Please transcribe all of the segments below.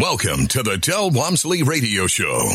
Welcome to the Del Walmsley Radio Show.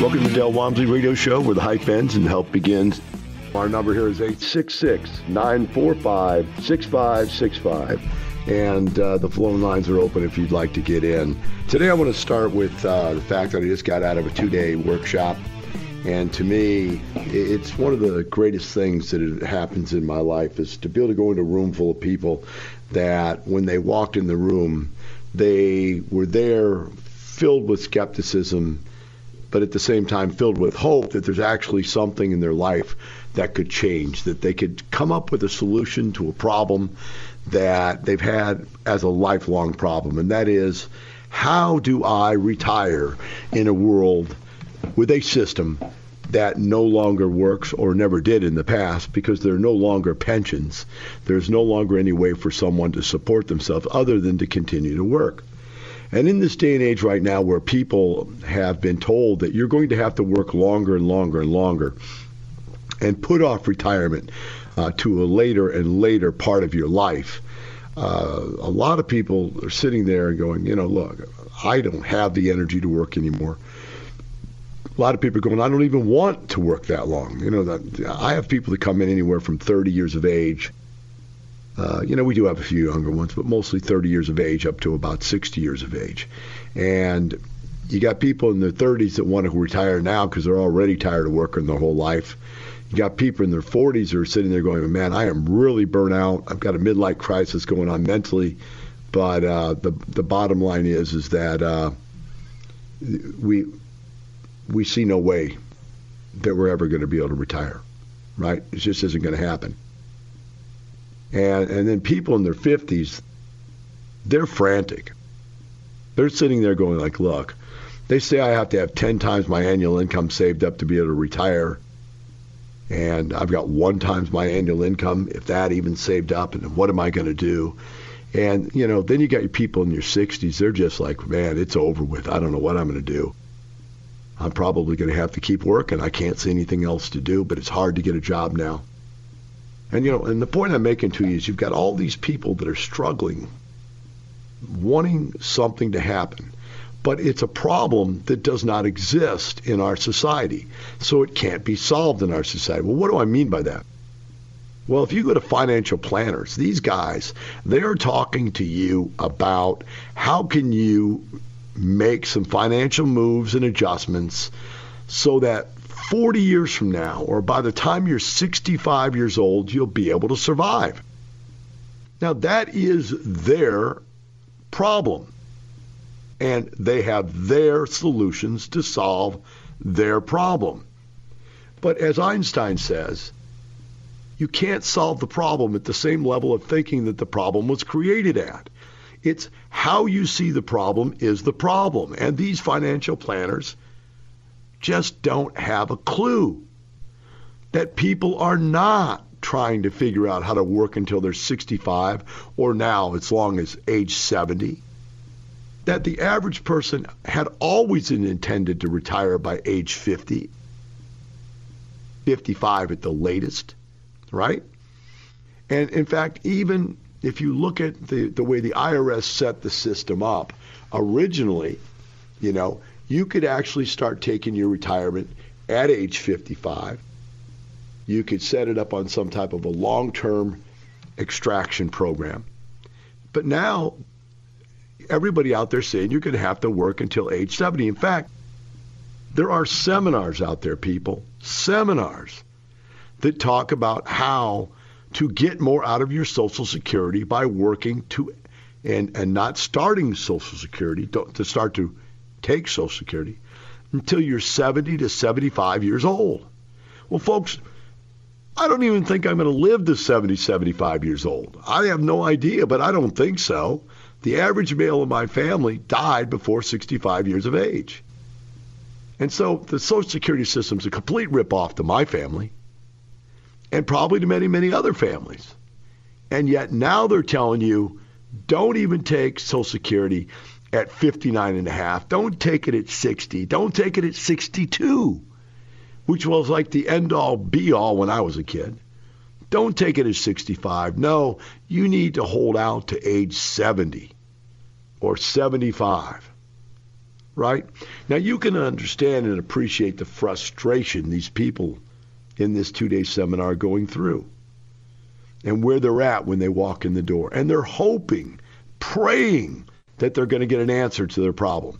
Welcome to the Del Walmsley Radio Show, where the hype ends and help begins. Our number here is 866 945 6565. And uh, the phone lines are open if you'd like to get in. Today, I want to start with uh, the fact that I just got out of a two day workshop. And to me, it's one of the greatest things that happens in my life is to be able to go into a room full of people that when they walked in the room, they were there filled with skepticism but at the same time filled with hope that there's actually something in their life that could change, that they could come up with a solution to a problem that they've had as a lifelong problem. And that is, how do I retire in a world with a system that no longer works or never did in the past because there are no longer pensions. There's no longer any way for someone to support themselves other than to continue to work. And in this day and age right now where people have been told that you're going to have to work longer and longer and longer and put off retirement uh, to a later and later part of your life, uh, a lot of people are sitting there and going, you know, look, I don't have the energy to work anymore. A lot of people are going, I don't even want to work that long. You know, that, I have people that come in anywhere from 30 years of age uh, you know, we do have a few younger ones, but mostly 30 years of age up to about 60 years of age. And you got people in their 30s that want to retire now because they're already tired of working their whole life. You got people in their 40s who are sitting there going, "Man, I am really burnt out. I've got a midlife crisis going on mentally." But uh, the the bottom line is is that uh, we we see no way that we're ever going to be able to retire. Right? It just isn't going to happen. And, and then people in their 50s, they're frantic. They're sitting there going like, look, they say I have to have 10 times my annual income saved up to be able to retire. And I've got one times my annual income, if that even saved up, and what am I going to do? And, you know, then you got your people in your 60s. They're just like, man, it's over with. I don't know what I'm going to do. I'm probably going to have to keep working. I can't see anything else to do, but it's hard to get a job now. And you know, and the point I'm making to you is you've got all these people that are struggling, wanting something to happen, but it's a problem that does not exist in our society. So it can't be solved in our society. Well, what do I mean by that? Well, if you go to financial planners, these guys, they're talking to you about how can you make some financial moves and adjustments so that 40 years from now, or by the time you're 65 years old, you'll be able to survive. Now, that is their problem. And they have their solutions to solve their problem. But as Einstein says, you can't solve the problem at the same level of thinking that the problem was created at. It's how you see the problem is the problem. And these financial planners just don't have a clue that people are not trying to figure out how to work until they're 65 or now as long as age 70. That the average person had always intended to retire by age 50, 55 at the latest, right? And in fact, even if you look at the, the way the IRS set the system up, originally, you know, you could actually start taking your retirement at age 55. You could set it up on some type of a long term extraction program. But now, everybody out there saying you're going to have to work until age 70. In fact, there are seminars out there, people, seminars that talk about how to get more out of your Social Security by working to and, and not starting Social Security to, to start to take Social Security until you're 70 to 75 years old. Well, folks, I don't even think I'm going to live to 70, 75 years old. I have no idea, but I don't think so. The average male in my family died before 65 years of age. And so the Social Security system is a complete ripoff to my family and probably to many, many other families. And yet now they're telling you don't even take Social Security at 59 and a half. Don't take it at 60. Don't take it at 62, which was like the end all be all when I was a kid. Don't take it at 65. No, you need to hold out to age 70 or 75. Right? Now you can understand and appreciate the frustration these people in this two day seminar are going through and where they're at when they walk in the door. And they're hoping, praying that they're going to get an answer to their problem.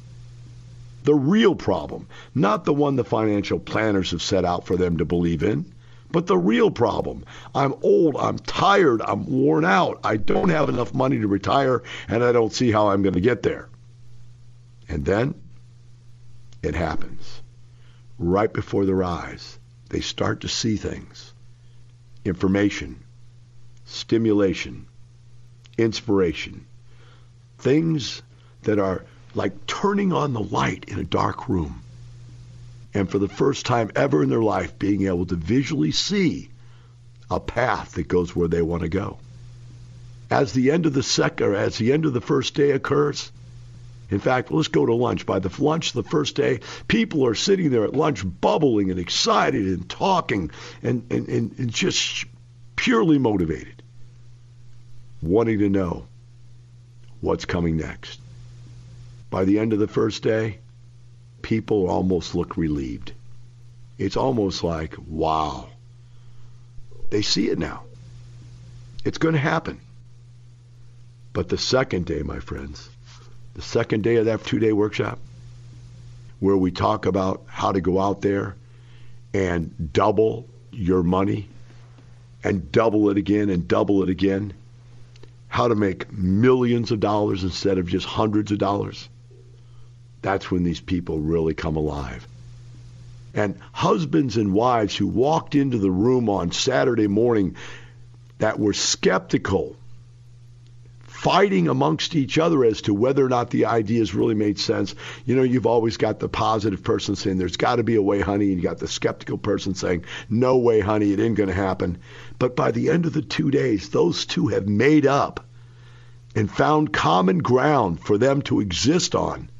The real problem, not the one the financial planners have set out for them to believe in, but the real problem. I'm old, I'm tired, I'm worn out, I don't have enough money to retire, and I don't see how I'm going to get there. And then it happens. Right before their eyes, they start to see things information, stimulation, inspiration, things that are like turning on the light in a dark room. And for the first time ever in their life, being able to visually see a path that goes where they want to go. As the end of the second, or as the end of the first day occurs, in fact, let's go to lunch. By the lunch the first day, people are sitting there at lunch bubbling and excited and talking and, and, and, and just purely motivated, wanting to know what's coming next. By the end of the first day, people almost look relieved. It's almost like, wow. They see it now. It's going to happen. But the second day, my friends, the second day of that two day workshop, where we talk about how to go out there and double your money and double it again and double it again how to make millions of dollars instead of just hundreds of dollars, that's when these people really come alive. And husbands and wives who walked into the room on Saturday morning that were skeptical, fighting amongst each other as to whether or not the ideas really made sense. You know, you've always got the positive person saying, There's got to be a way, honey. And you got the skeptical person saying, No way, honey, it ain't going to happen. But by the end of the two days, those two have made up and found common ground for them to exist on,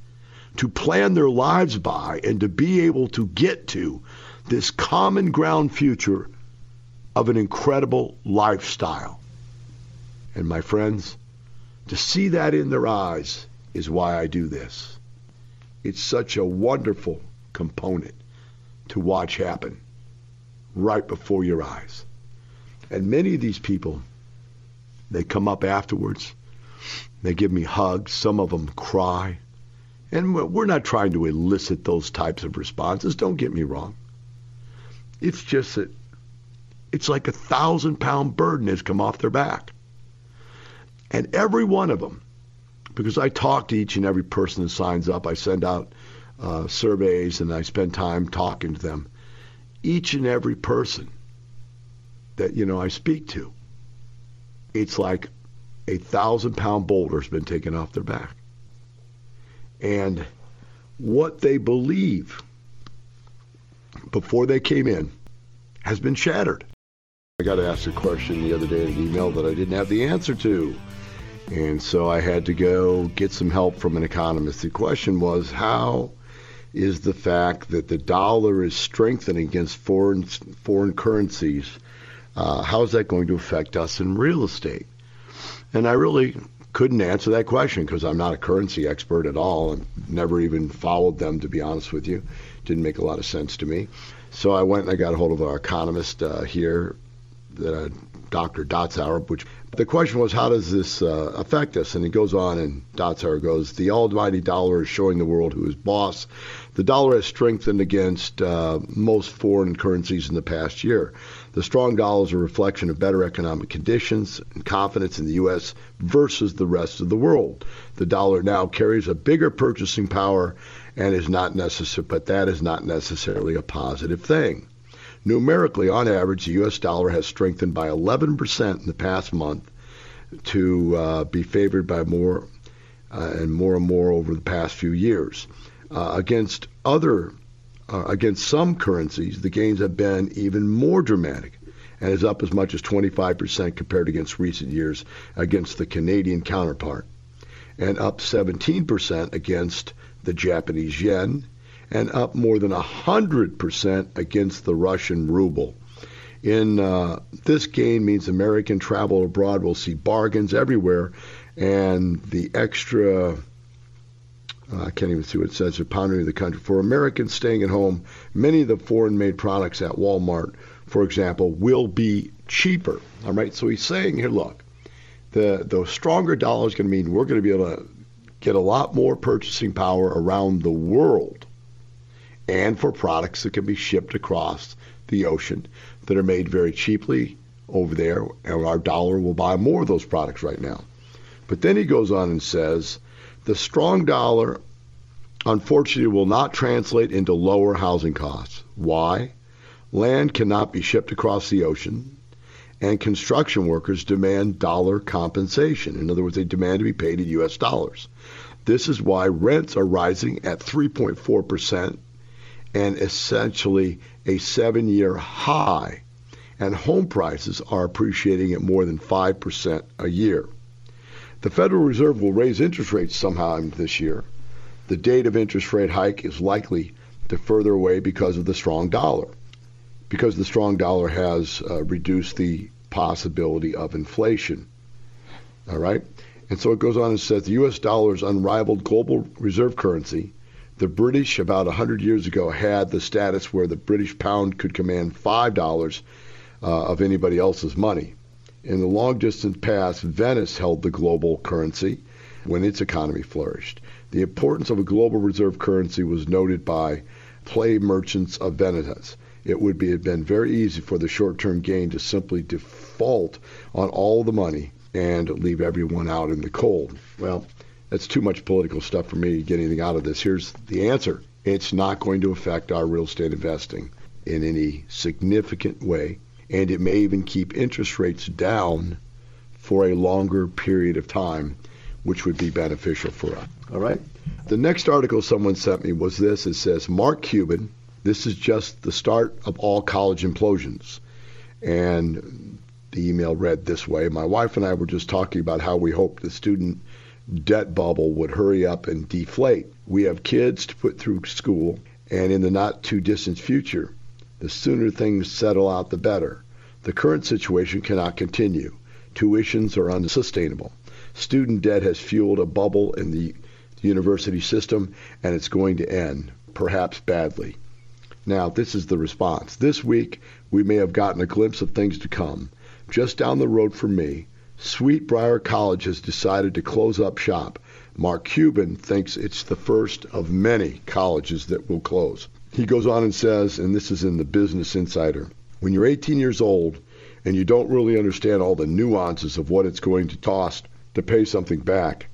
to plan their lives by, and to be able to get to this common ground future of an incredible lifestyle. And my friends, to see that in their eyes is why I do this. It's such a wonderful component to watch happen right before your eyes. And many of these people, they come up afterwards. They give me hugs. Some of them cry. And we're not trying to elicit those types of responses. Don't get me wrong. It's just that it's like a thousand pound burden has come off their back. And every one of them, because I talk to each and every person that signs up, I send out uh, surveys and I spend time talking to them. Each and every person that you know I speak to, it's like a thousand pound boulder's been taken off their back. And what they believe before they came in has been shattered. I got asked a question the other day in an email that I didn't have the answer to. And so I had to go get some help from an economist. The question was how is the fact that the dollar is strengthening against foreign foreign currencies uh, how is that going to affect us in real estate? And I really couldn't answer that question because I'm not a currency expert at all and never even followed them, to be honest with you. Didn't make a lot of sense to me. So I went and I got a hold of our economist uh, here, uh, Dr. Dotzour, which the question was, how does this uh, affect us? And he goes on, and Dotzour goes, the almighty dollar is showing the world who is boss. The dollar has strengthened against uh, most foreign currencies in the past year. The strong dollar is a reflection of better economic conditions and confidence in the U.S. versus the rest of the world. The dollar now carries a bigger purchasing power and is not necessary, but that is not necessarily a positive thing. Numerically, on average, the U.S. dollar has strengthened by 11% in the past month to uh, be favored by more uh, and more and more over the past few years. Uh, against other, uh, against some currencies, the gains have been even more dramatic and is up as much as 25% compared against recent years against the Canadian counterpart, and up 17% against the Japanese yen, and up more than 100% against the Russian ruble. In uh, this gain means American travel abroad will see bargains everywhere, and the extra uh, I can't even see what it says. They're pondering the country. For Americans staying at home, many of the foreign-made products at Walmart, for example, will be cheaper. All right. So he's saying here, look, the the stronger dollar is going to mean we're going to be able to get a lot more purchasing power around the world, and for products that can be shipped across the ocean that are made very cheaply over there, and our dollar will buy more of those products right now. But then he goes on and says the strong dollar, unfortunately, will not translate into lower housing costs. Why? Land cannot be shipped across the ocean, and construction workers demand dollar compensation. In other words, they demand to be paid in U.S. dollars. This is why rents are rising at 3.4% and essentially a seven year high, and home prices are appreciating at more than 5% a year. The Federal Reserve will raise interest rates sometime this year. The date of interest rate hike is likely to further away because of the strong dollar, because the strong dollar has uh, reduced the possibility of inflation. All right? And so it goes on and says the U.S. dollar is unrivaled global reserve currency. The British, about 100 years ago, had the status where the British pound could command $5 uh, of anybody else's money. In the long distant past, Venice held the global currency when its economy flourished. The importance of a global reserve currency was noted by play merchants of Venice. It would be, have been very easy for the short term gain to simply default on all the money and leave everyone out in the cold. Well, that's too much political stuff for me to get anything out of this. Here's the answer it's not going to affect our real estate investing in any significant way and it may even keep interest rates down for a longer period of time, which would be beneficial for us. All right. The next article someone sent me was this. It says Mark Cuban. This is just the start of all college implosions, and the email read this way: My wife and I were just talking about how we hope the student debt bubble would hurry up and deflate. We have kids to put through school, and in the not too distant future, the sooner things settle out, the better. The current situation cannot continue. Tuitions are unsustainable. Student debt has fueled a bubble in the university system, and it's going to end, perhaps badly. Now, this is the response. This week, we may have gotten a glimpse of things to come. Just down the road from me, Sweet Briar College has decided to close up shop. Mark Cuban thinks it's the first of many colleges that will close. He goes on and says, and this is in the Business Insider when you're 18 years old and you don't really understand all the nuances of what it's going to cost to pay something back,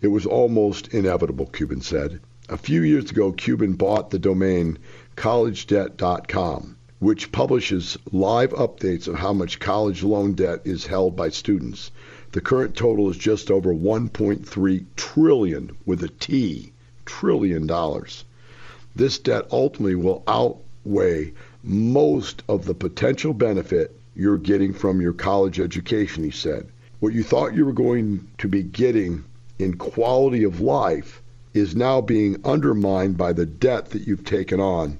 it was almost inevitable, Cuban said. A few years ago, Cuban bought the domain collegedebt.com, which publishes live updates of how much college loan debt is held by students. The current total is just over 1.3 trillion with a T, trillion dollars. This debt ultimately will outweigh most of the potential benefit you're getting from your college education, he said. What you thought you were going to be getting in quality of life is now being undermined by the debt that you've taken on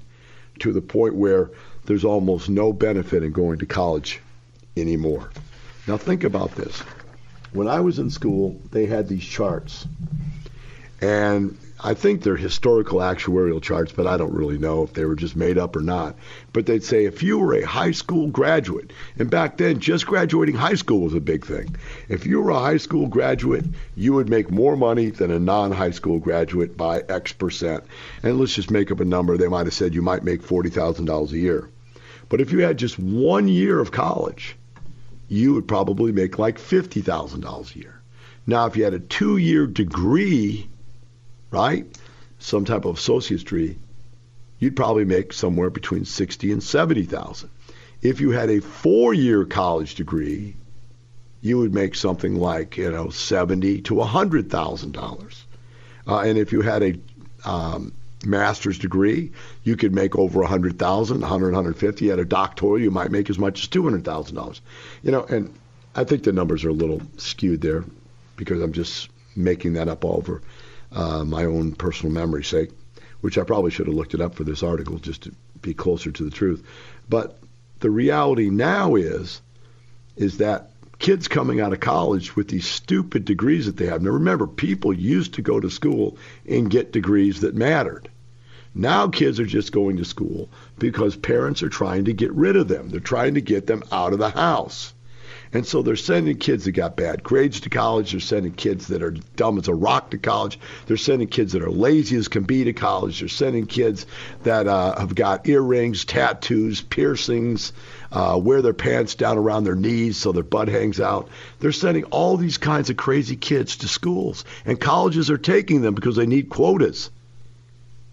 to the point where there's almost no benefit in going to college anymore. Now, think about this. When I was in school, they had these charts. And I think they're historical actuarial charts, but I don't really know if they were just made up or not. But they'd say if you were a high school graduate, and back then just graduating high school was a big thing. If you were a high school graduate, you would make more money than a non high school graduate by X percent. And let's just make up a number. They might have said you might make $40,000 a year. But if you had just one year of college, you would probably make like $50,000 a year. Now, if you had a two year degree, right? Some type of associate's degree, you'd probably make somewhere between sixty and seventy thousand. If you had a four-year college degree, you would make something like you know seventy to a hundred thousand uh, dollars, and if you had a um, master's degree, you could make over a hundred thousand, hundred, hundred fifty. At a doctoral, you might make as much as two hundred thousand dollars. You know, and I think the numbers are a little skewed there because I'm just making that up over uh, my own personal memory's sake, which I probably should have looked it up for this article just to be closer to the truth. But the reality now is, is that kids coming out of college with these stupid degrees that they have. Now remember, people used to go to school and get degrees that mattered. Now kids are just going to school because parents are trying to get rid of them. They're trying to get them out of the house. And so they're sending kids that got bad grades to college. They're sending kids that are dumb as a rock to college. They're sending kids that are lazy as can be to college. They're sending kids that uh, have got earrings, tattoos, piercings, uh, wear their pants down around their knees so their butt hangs out. They're sending all these kinds of crazy kids to schools. And colleges are taking them because they need quotas.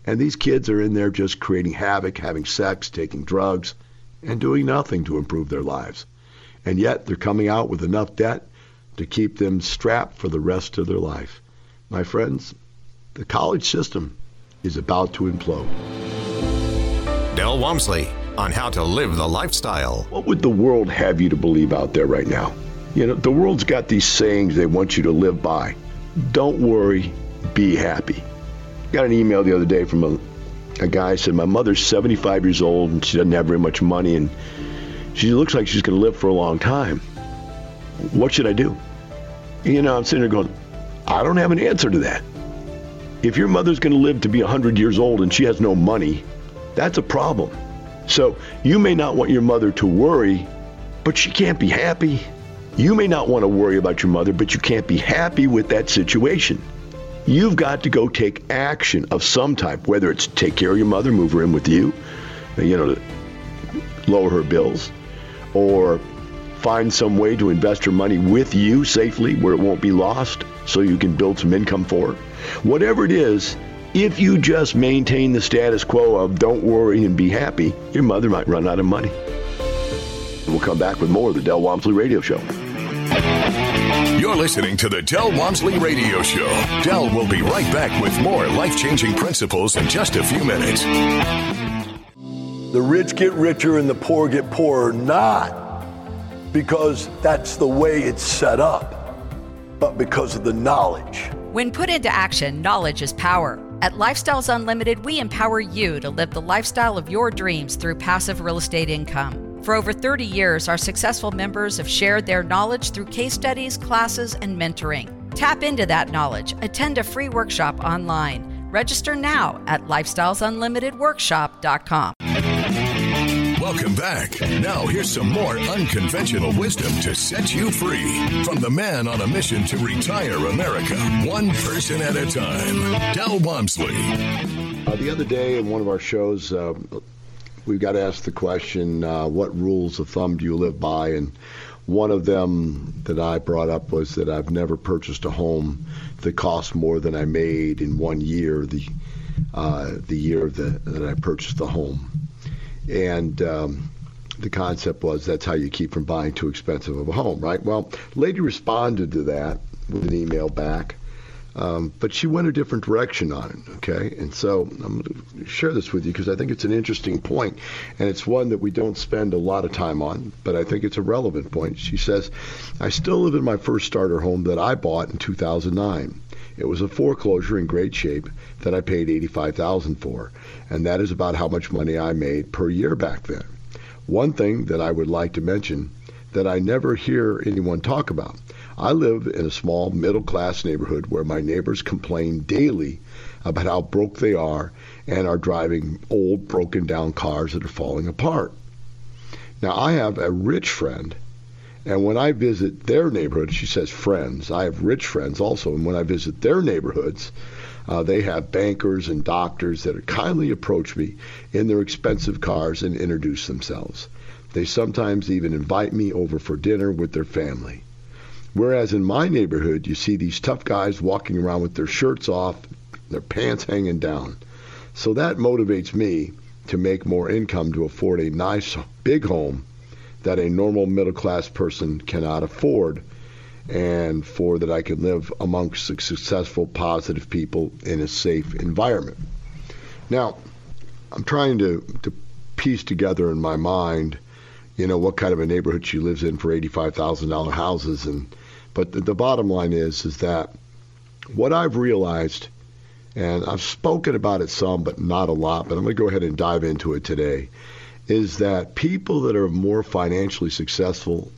And these kids are in there just creating havoc, having sex, taking drugs, and doing nothing to improve their lives and yet they're coming out with enough debt to keep them strapped for the rest of their life. My friends, the college system is about to implode. Del Walmsley on how to live the lifestyle. What would the world have you to believe out there right now? You know, the world's got these sayings they want you to live by. Don't worry, be happy. Got an email the other day from a, a guy said, My mother's 75 years old and she doesn't have very much money and she looks like she's going to live for a long time. What should I do? You know, I'm sitting there going, I don't have an answer to that. If your mother's going to live to be 100 years old and she has no money, that's a problem. So you may not want your mother to worry, but she can't be happy. You may not want to worry about your mother, but you can't be happy with that situation. You've got to go take action of some type, whether it's take care of your mother, move her in with you, you know, lower her bills, or find some way to invest her money with you safely where it won't be lost so you can build some income for it. Whatever it is, if you just maintain the status quo of don't worry and be happy, your mother might run out of money. We'll come back with more of the Del Walmsley Radio Show. You're listening to the Del Walmsley Radio Show. Dell will be right back with more life changing principles in just a few minutes. The rich get richer and the poor get poorer, not because that's the way it's set up, but because of the knowledge. When put into action, knowledge is power. At Lifestyles Unlimited, we empower you to live the lifestyle of your dreams through passive real estate income. For over 30 years, our successful members have shared their knowledge through case studies, classes, and mentoring. Tap into that knowledge. Attend a free workshop online. Register now at lifestylesunlimitedworkshop.com. Welcome back. Now, here's some more unconventional wisdom to set you free from the man on a mission to retire America, one person at a time, Del Walmsley. Uh, the other day in one of our shows, uh, we got to ask the question, uh, What rules of thumb do you live by? And one of them that I brought up was that I've never purchased a home that cost more than I made in one year, the, uh, the year that, that I purchased the home. And um, the concept was that's how you keep from buying too expensive of a home, right? Well, lady responded to that with an email back, um, but she went a different direction on it, okay? And so I'm going to share this with you because I think it's an interesting point, and it's one that we don't spend a lot of time on, but I think it's a relevant point. She says, I still live in my first starter home that I bought in 2009. It was a foreclosure in great shape that I paid 85,000 for and that is about how much money I made per year back then. One thing that I would like to mention that I never hear anyone talk about. I live in a small middle class neighborhood where my neighbors complain daily about how broke they are and are driving old broken down cars that are falling apart. Now I have a rich friend and when I visit their neighborhood, she says friends. I have rich friends also, and when I visit their neighborhoods, uh, they have bankers and doctors that kindly approach me in their expensive cars and introduce themselves. They sometimes even invite me over for dinner with their family. Whereas in my neighborhood, you see these tough guys walking around with their shirts off, their pants hanging down. So that motivates me to make more income to afford a nice big home that a normal middle class person cannot afford and for that I can live amongst successful, positive people in a safe environment. Now, I'm trying to, to piece together in my mind, you know, what kind of a neighborhood she lives in for $85,000 houses. And but the, the bottom line is, is that what I've realized, and I've spoken about it some, but not a lot, but I'm going to go ahead and dive into it today, is that people that are more financially successful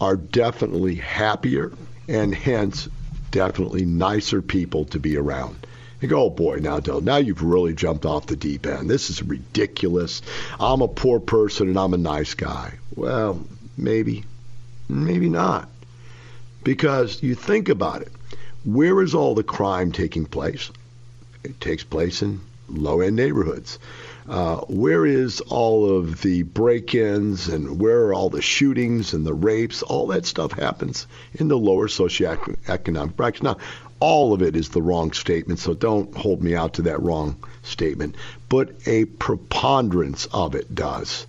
are definitely happier and hence definitely nicer people to be around. You go, oh boy, now Del, now you've really jumped off the deep end. This is ridiculous. I'm a poor person and I'm a nice guy. Well, maybe, maybe not. Because you think about it. Where is all the crime taking place? It takes place in low end neighborhoods. Uh, where is all of the break-ins and where are all the shootings and the rapes? All that stuff happens in the lower socioeconomic brackets. Now, all of it is the wrong statement, so don't hold me out to that wrong statement. But a preponderance of it does.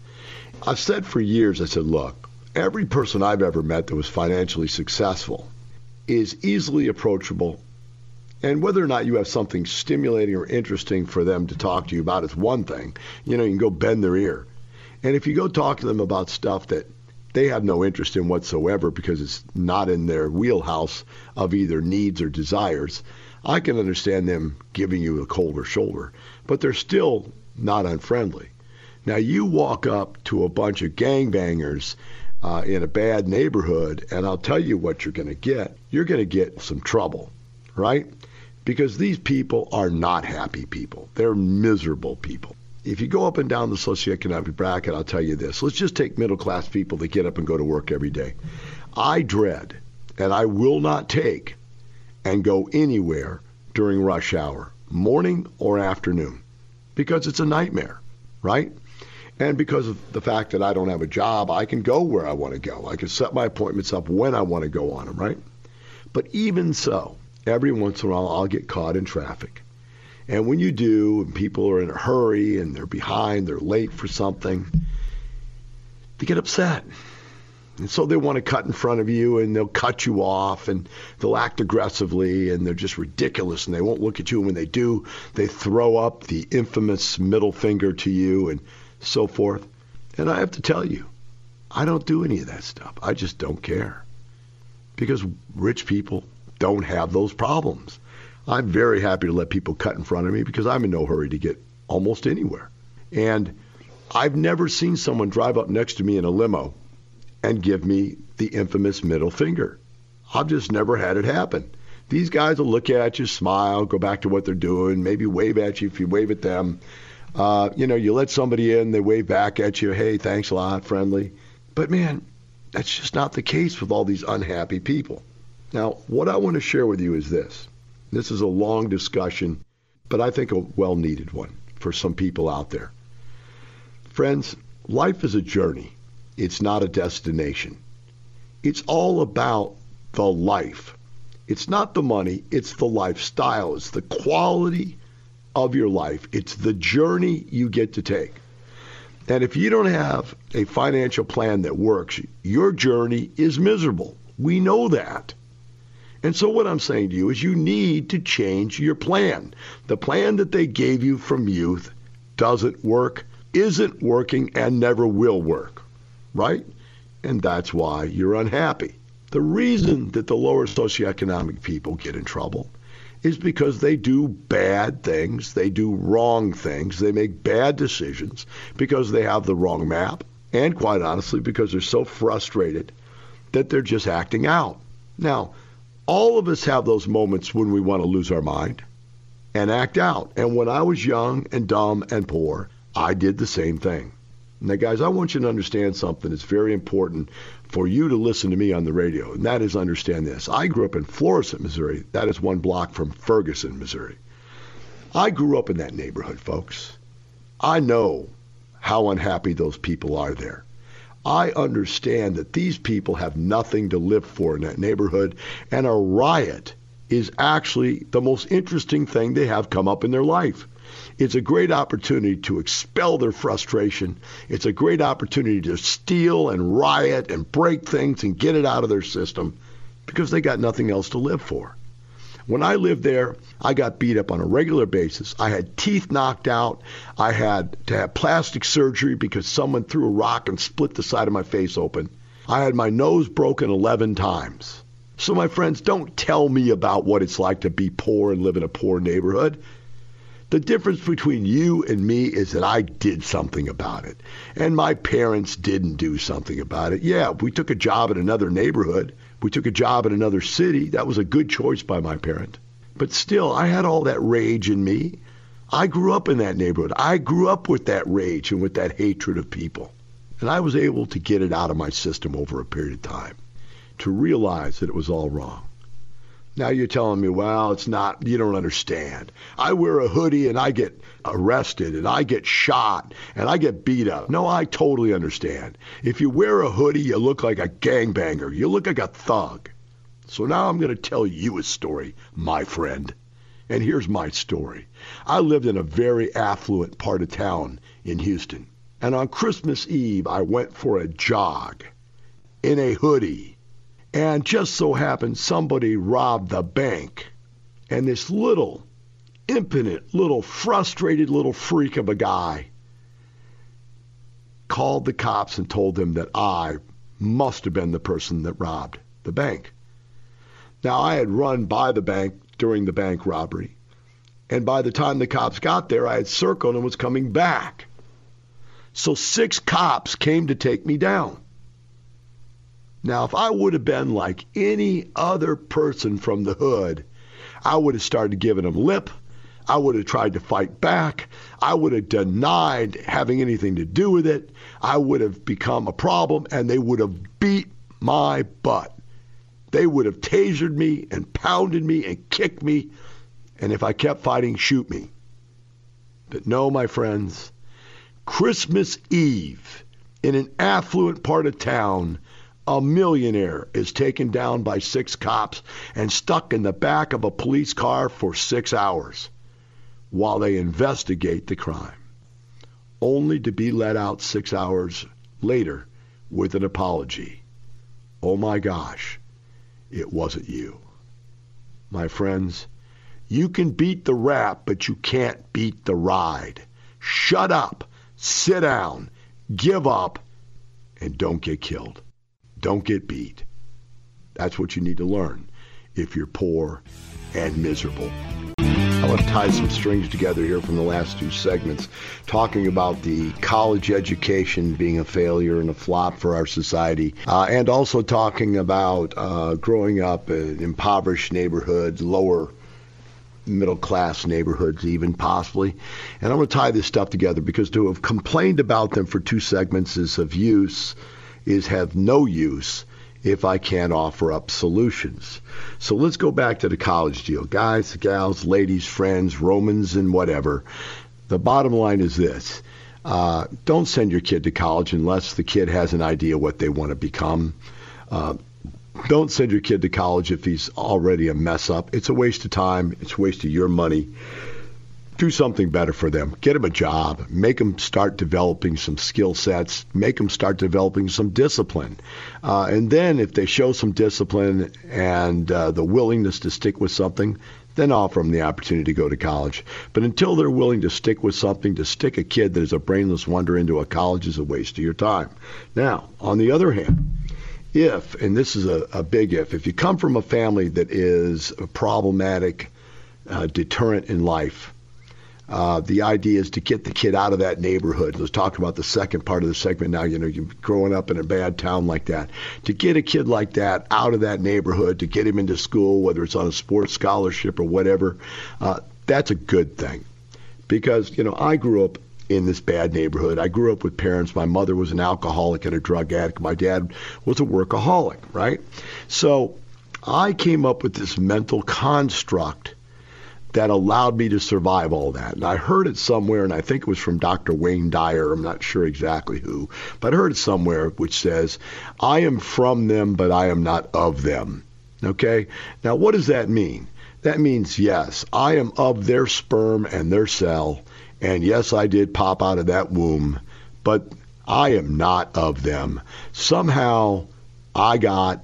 I've said for years, I said, look, every person I've ever met that was financially successful is easily approachable and whether or not you have something stimulating or interesting for them to talk to you about is one thing. You know, you can go bend their ear. And if you go talk to them about stuff that they have no interest in whatsoever because it's not in their wheelhouse of either needs or desires, I can understand them giving you a colder shoulder. But they're still not unfriendly. Now, you walk up to a bunch of gangbangers uh, in a bad neighborhood, and I'll tell you what you're going to get. You're going to get some trouble, right? because these people are not happy people. They're miserable people. If you go up and down the socioeconomic bracket, I'll tell you this. Let's just take middle class people that get up and go to work every day. I dread, and I will not take and go anywhere during rush hour, morning or afternoon, because it's a nightmare, right? And because of the fact that I don't have a job, I can go where I want to go. I can set my appointments up when I want to go on them, right? But even so, every once in a while I'll get caught in traffic. And when you do, and people are in a hurry and they're behind, they're late for something, they get upset. And so they want to cut in front of you and they'll cut you off and they'll act aggressively and they're just ridiculous and they won't look at you. And when they do, they throw up the infamous middle finger to you and so forth. And I have to tell you, I don't do any of that stuff. I just don't care. Because rich people don't have those problems. I'm very happy to let people cut in front of me because I'm in no hurry to get almost anywhere. And I've never seen someone drive up next to me in a limo and give me the infamous middle finger. I've just never had it happen. These guys will look at you, smile, go back to what they're doing, maybe wave at you if you wave at them. Uh, you know, you let somebody in, they wave back at you, hey, thanks a lot, friendly. But man, that's just not the case with all these unhappy people. Now, what I want to share with you is this. This is a long discussion, but I think a well needed one for some people out there. Friends, life is a journey, it's not a destination. It's all about the life. It's not the money, it's the lifestyle, it's the quality of your life, it's the journey you get to take. And if you don't have a financial plan that works, your journey is miserable. We know that. And so what I'm saying to you is you need to change your plan. The plan that they gave you from youth doesn't work, isn't working, and never will work, right? And that's why you're unhappy. The reason that the lower socioeconomic people get in trouble is because they do bad things, they do wrong things, they make bad decisions because they have the wrong map, and quite honestly, because they're so frustrated that they're just acting out. Now, all of us have those moments when we want to lose our mind and act out. And when I was young and dumb and poor, I did the same thing. Now, guys, I want you to understand something that's very important for you to listen to me on the radio, and that is understand this. I grew up in Florissant, Missouri. That is one block from Ferguson, Missouri. I grew up in that neighborhood, folks. I know how unhappy those people are there. I understand that these people have nothing to live for in that neighborhood, and a riot is actually the most interesting thing they have come up in their life. It's a great opportunity to expel their frustration. It's a great opportunity to steal and riot and break things and get it out of their system. because they got nothing else to live for. When I lived there, I got beat up on a regular basis. I had teeth knocked out. I had to have plastic surgery because someone threw a rock and split the side of my face open. I had my nose broken 11 times. So, my friends, don't tell me about what it's like to be poor and live in a poor neighborhood. The difference between you and me is that I did something about it. And my parents didn't do something about it. Yeah, we took a job in another neighborhood. We took a job in another city. That was a good choice by my parent. But still, I had all that rage in me. I grew up in that neighborhood. I grew up with that rage and with that hatred of people. And I was able to get it out of my system over a period of time to realize that it was all wrong. Now you're telling me, well, it's not, you don't understand. I wear a hoodie and I get arrested and I get shot and I get beat up. No, I totally understand. If you wear a hoodie, you look like a gangbanger. You look like a thug. So now I'm going to tell you a story, my friend. And here's my story. I lived in a very affluent part of town in Houston. And on Christmas Eve, I went for a jog in a hoodie and just so happened somebody robbed the bank. And this little, impotent, little, frustrated little freak of a guy called the cops and told them that I must have been the person that robbed the bank. Now, I had run by the bank during the bank robbery. And by the time the cops got there, I had circled and was coming back. So six cops came to take me down. Now, if I would have been like any other person from the hood, I would have started giving them lip. I would have tried to fight back. I would have denied having anything to do with it. I would have become a problem and they would have beat my butt. They would have tasered me and pounded me and kicked me. And if I kept fighting, shoot me. But no, my friends, Christmas Eve in an affluent part of town, a millionaire is taken down by six cops and stuck in the back of a police car for six hours while they investigate the crime, only to be let out six hours later with an apology. Oh my gosh, it wasn't you. My friends, you can beat the rap, but you can't beat the ride. Shut up, sit down, give up, and don't get killed. Don't get beat. That's what you need to learn if you're poor and miserable. I want to tie some strings together here from the last two segments, talking about the college education being a failure and a flop for our society, uh, and also talking about uh, growing up in impoverished neighborhoods, lower middle class neighborhoods, even possibly. And I'm going to tie this stuff together because to have complained about them for two segments is of use is have no use if I can't offer up solutions. So let's go back to the college deal. Guys, gals, ladies, friends, Romans, and whatever. The bottom line is this. Uh, don't send your kid to college unless the kid has an idea what they want to become. Uh, don't send your kid to college if he's already a mess up. It's a waste of time. It's a waste of your money do something better for them. Get them a job. Make them start developing some skill sets. Make them start developing some discipline. Uh, and then, if they show some discipline and uh, the willingness to stick with something, then offer them the opportunity to go to college. But until they're willing to stick with something, to stick a kid that is a brainless wonder into a college is a waste of your time. Now, on the other hand, if, and this is a, a big if, if you come from a family that is a problematic uh, deterrent in life, uh, the idea is to get the kid out of that neighborhood. Let's talk about the second part of the segment now. You know, you're growing up in a bad town like that. To get a kid like that out of that neighborhood, to get him into school, whether it's on a sports scholarship or whatever, uh, that's a good thing. Because, you know, I grew up in this bad neighborhood. I grew up with parents. My mother was an alcoholic and a drug addict. My dad was a workaholic, right? So I came up with this mental construct that allowed me to survive all that. And I heard it somewhere, and I think it was from Dr. Wayne Dyer. I'm not sure exactly who, but I heard it somewhere which says, I am from them, but I am not of them. Okay? Now, what does that mean? That means, yes, I am of their sperm and their cell. And yes, I did pop out of that womb, but I am not of them. Somehow I got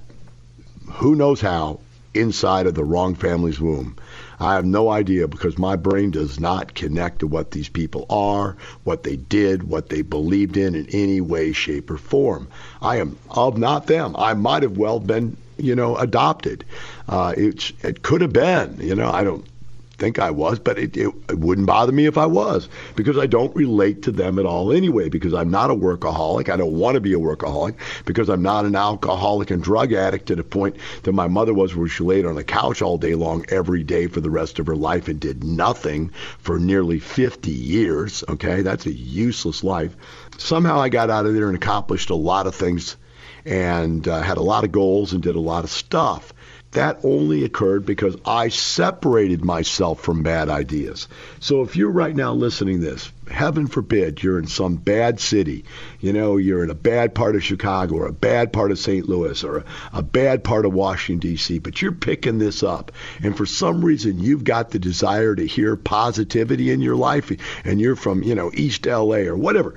who knows how inside of the wrong family's womb. I have no idea because my brain does not connect to what these people are, what they did, what they believed in in any way, shape, or form. I am of not them. I might have well been, you know, adopted. Uh, it, it could have been, you know, I don't think I was, but it, it, it, wouldn't bother me if I was because I don't relate to them at all anyway. Because I'm not a workaholic. I don't want to be a workaholic because I'm not an alcoholic and drug addict to the point that my mother was, where she laid on the couch all day long every day for the rest of her life and did nothing for nearly 50 years. Okay, that's a useless life. Somehow I got out of there and accomplished a lot of things and uh, had a lot of goals and did a lot of stuff that only occurred because I separated myself from bad ideas. So if you're right now listening this, heaven forbid you're in some bad city, you know, you're in a bad part of Chicago or a bad part of St. Louis or a, a bad part of Washington, D.C., but you're picking this up. And for some reason, you've got the desire to hear positivity in your life and you're from, you know, East L.A. or whatever.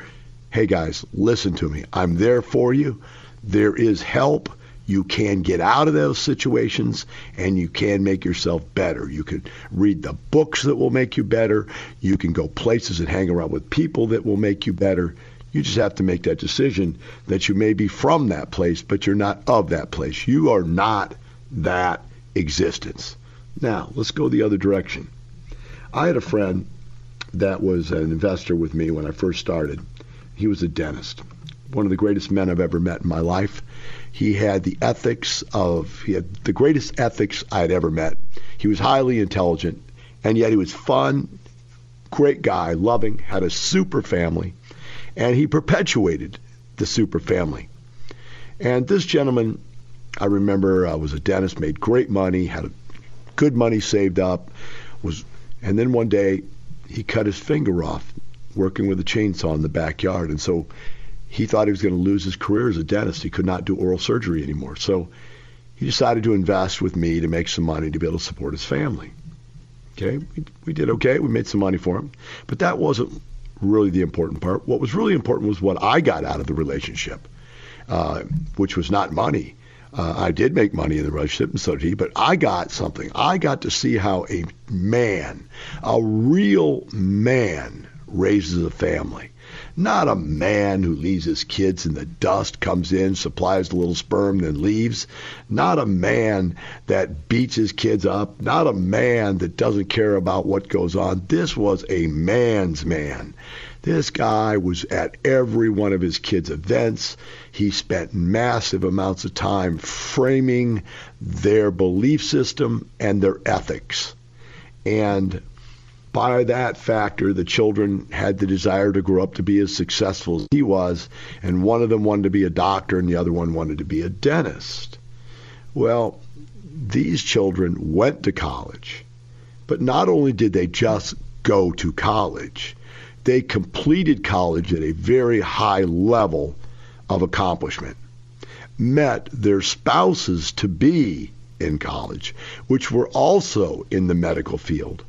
Hey guys, listen to me. I'm there for you. There is help you can get out of those situations and you can make yourself better. You can read the books that will make you better. You can go places and hang around with people that will make you better. You just have to make that decision that you may be from that place, but you're not of that place. You are not that existence. Now, let's go the other direction. I had a friend that was an investor with me when I first started. He was a dentist, one of the greatest men I've ever met in my life. He had the ethics of, he had the greatest ethics I had ever met. He was highly intelligent, and yet he was fun, great guy, loving, had a super family, and he perpetuated the super family. And this gentleman, I remember, uh, was a dentist, made great money, had good money saved up, was, and then one day he cut his finger off working with a chainsaw in the backyard, and so he thought he was going to lose his career as a dentist. He could not do oral surgery anymore. So he decided to invest with me to make some money to be able to support his family. Okay, we, we did okay. We made some money for him. But that wasn't really the important part. What was really important was what I got out of the relationship, uh, which was not money. Uh, I did make money in the relationship, and so did he, but I got something. I got to see how a man, a real man, raises a family. Not a man who leaves his kids in the dust, comes in, supplies a little sperm, then leaves. Not a man that beats his kids up. Not a man that doesn't care about what goes on. This was a man's man. This guy was at every one of his kids' events. He spent massive amounts of time framing their belief system and their ethics. And by that factor, the children had the desire to grow up to be as successful as he was, and one of them wanted to be a doctor and the other one wanted to be a dentist. Well, these children went to college, but not only did they just go to college, they completed college at a very high level of accomplishment, met their spouses to be in college, which were also in the medical field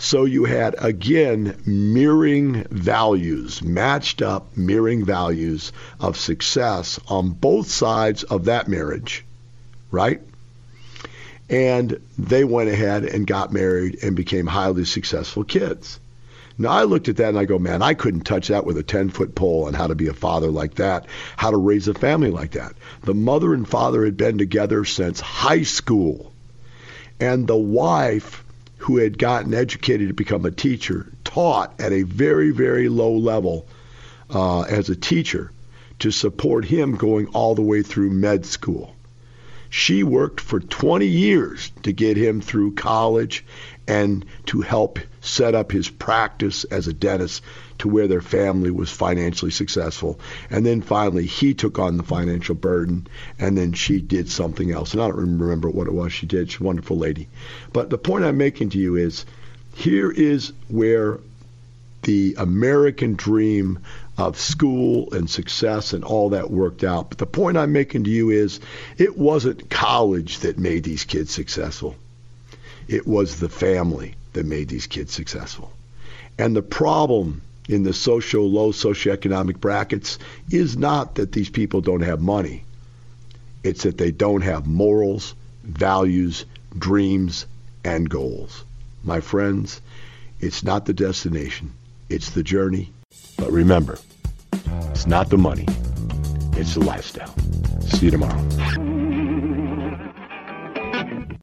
so you had, again, mirroring values, matched up mirroring values of success on both sides of that marriage, right? And they went ahead and got married and became highly successful kids. Now, I looked at that and I go, man, I couldn't touch that with a 10 foot pole on how to be a father like that, how to raise a family like that. The mother and father had been together since high school. And the wife who had gotten educated to become a teacher taught at a very, very low level uh, as a teacher to support him going all the way through med school. She worked for 20 years to get him through college and to help set up his practice as a dentist to where their family was financially successful. And then finally, he took on the financial burden, and then she did something else. And I don't remember what it was she did. She's a wonderful lady. But the point I'm making to you is here is where the American dream of school and success and all that worked out. But the point I'm making to you is it wasn't college that made these kids successful. It was the family that made these kids successful. And the problem in the social low socioeconomic brackets is not that these people don't have money. It's that they don't have morals, values, dreams, and goals. My friends, it's not the destination, it's the journey. But remember, it's not the money, it's the lifestyle. See you tomorrow.